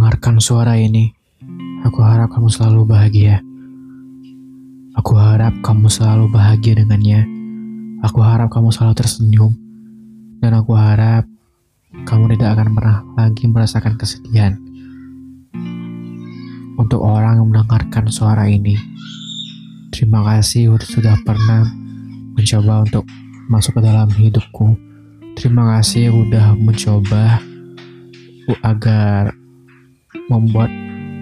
mendengarkan suara ini, aku harap kamu selalu bahagia. Aku harap kamu selalu bahagia dengannya. Aku harap kamu selalu tersenyum. Dan aku harap kamu tidak akan pernah lagi merasakan kesedihan. Untuk orang yang mendengarkan suara ini, terima kasih sudah pernah mencoba untuk masuk ke dalam hidupku. Terima kasih sudah mencoba agar membuat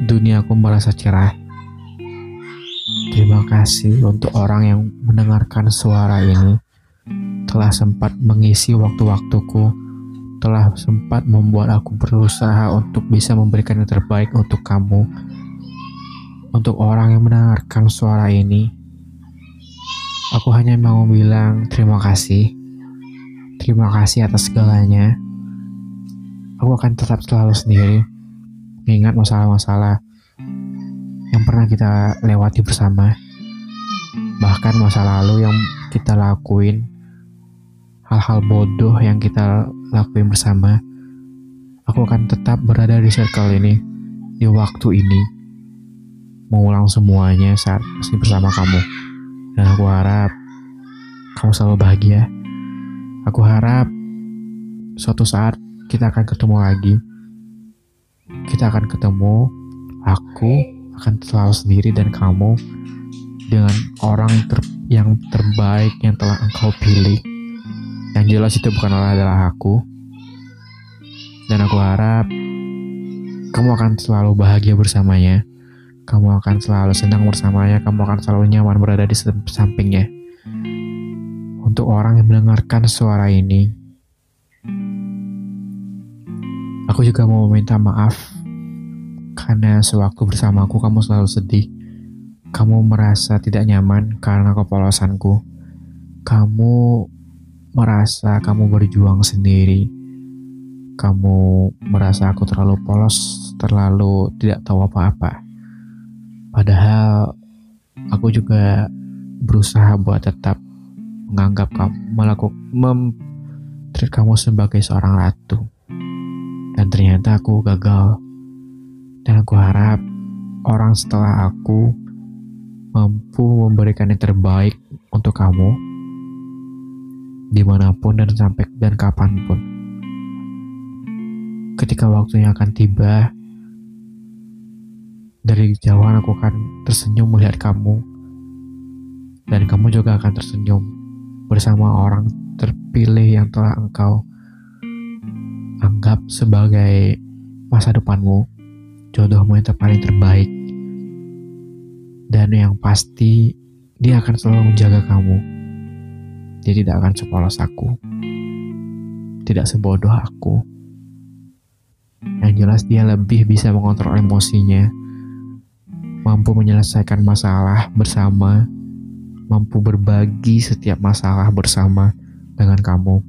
duniaku merasa cerah. Terima kasih untuk orang yang mendengarkan suara ini, telah sempat mengisi waktu-waktuku, telah sempat membuat aku berusaha untuk bisa memberikan yang terbaik untuk kamu. Untuk orang yang mendengarkan suara ini, aku hanya mau bilang terima kasih. Terima kasih atas segalanya aku akan tetap selalu sendiri mengingat masalah-masalah yang pernah kita lewati bersama. Bahkan masa lalu yang kita lakuin hal-hal bodoh yang kita lakuin bersama aku akan tetap berada di circle ini di waktu ini mengulang semuanya saat masih bersama kamu. Dan aku harap kamu selalu bahagia. Aku harap suatu saat kita akan ketemu lagi. Kita akan ketemu, aku akan selalu sendiri dan kamu dengan orang ter yang terbaik yang telah engkau pilih. Yang jelas itu bukan adalah aku. Dan aku harap kamu akan selalu bahagia bersamanya. Kamu akan selalu senang bersamanya. Kamu akan selalu nyaman berada di sampingnya. Untuk orang yang mendengarkan suara ini, Aku juga mau meminta maaf karena sewaktu bersamaku kamu selalu sedih. Kamu merasa tidak nyaman karena kepolosanku. Kamu merasa kamu berjuang sendiri. Kamu merasa aku terlalu polos, terlalu tidak tahu apa-apa. Padahal aku juga berusaha buat tetap menganggap kamu melakukan mem kamu sebagai seorang ratu. Dan ternyata aku gagal. Dan aku harap orang setelah aku mampu memberikan yang terbaik untuk kamu di mana pun dan sampai dan kapan pun. Ketika waktunya akan tiba, dari jauhan aku akan tersenyum melihat kamu, dan kamu juga akan tersenyum bersama orang terpilih yang telah engkau anggap sebagai masa depanmu, jodohmu yang paling terbaik, dan yang pasti dia akan selalu menjaga kamu. Dia tidak akan sepolos aku, tidak sebodoh aku. Yang jelas dia lebih bisa mengontrol emosinya, mampu menyelesaikan masalah bersama, mampu berbagi setiap masalah bersama dengan kamu.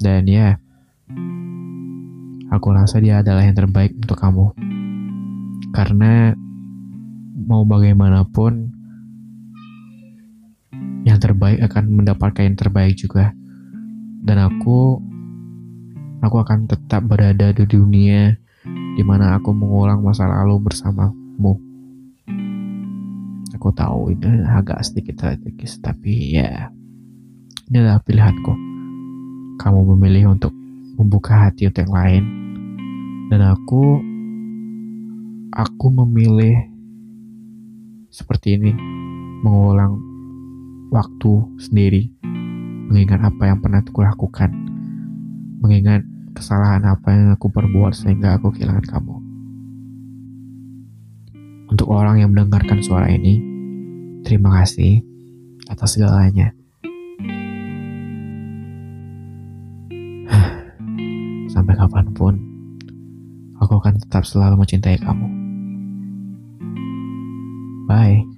Dan ya, Aku rasa dia adalah yang terbaik untuk kamu. Karena mau bagaimanapun, yang terbaik akan mendapatkan yang terbaik juga. Dan aku, aku akan tetap berada di dunia di mana aku mengulang masa lalu bersamamu. Aku tahu ini agak sedikit tragis, tapi ya, ini adalah pilihanku. Kamu memilih untuk membuka hati untuk yang lain. Dan aku aku memilih seperti ini mengulang waktu sendiri mengingat apa yang pernah aku lakukan mengingat kesalahan apa yang aku perbuat sehingga aku kehilangan kamu. Untuk orang yang mendengarkan suara ini terima kasih atas segalanya sampai kapan pun Aku akan tetap selalu mencintai kamu. Bye.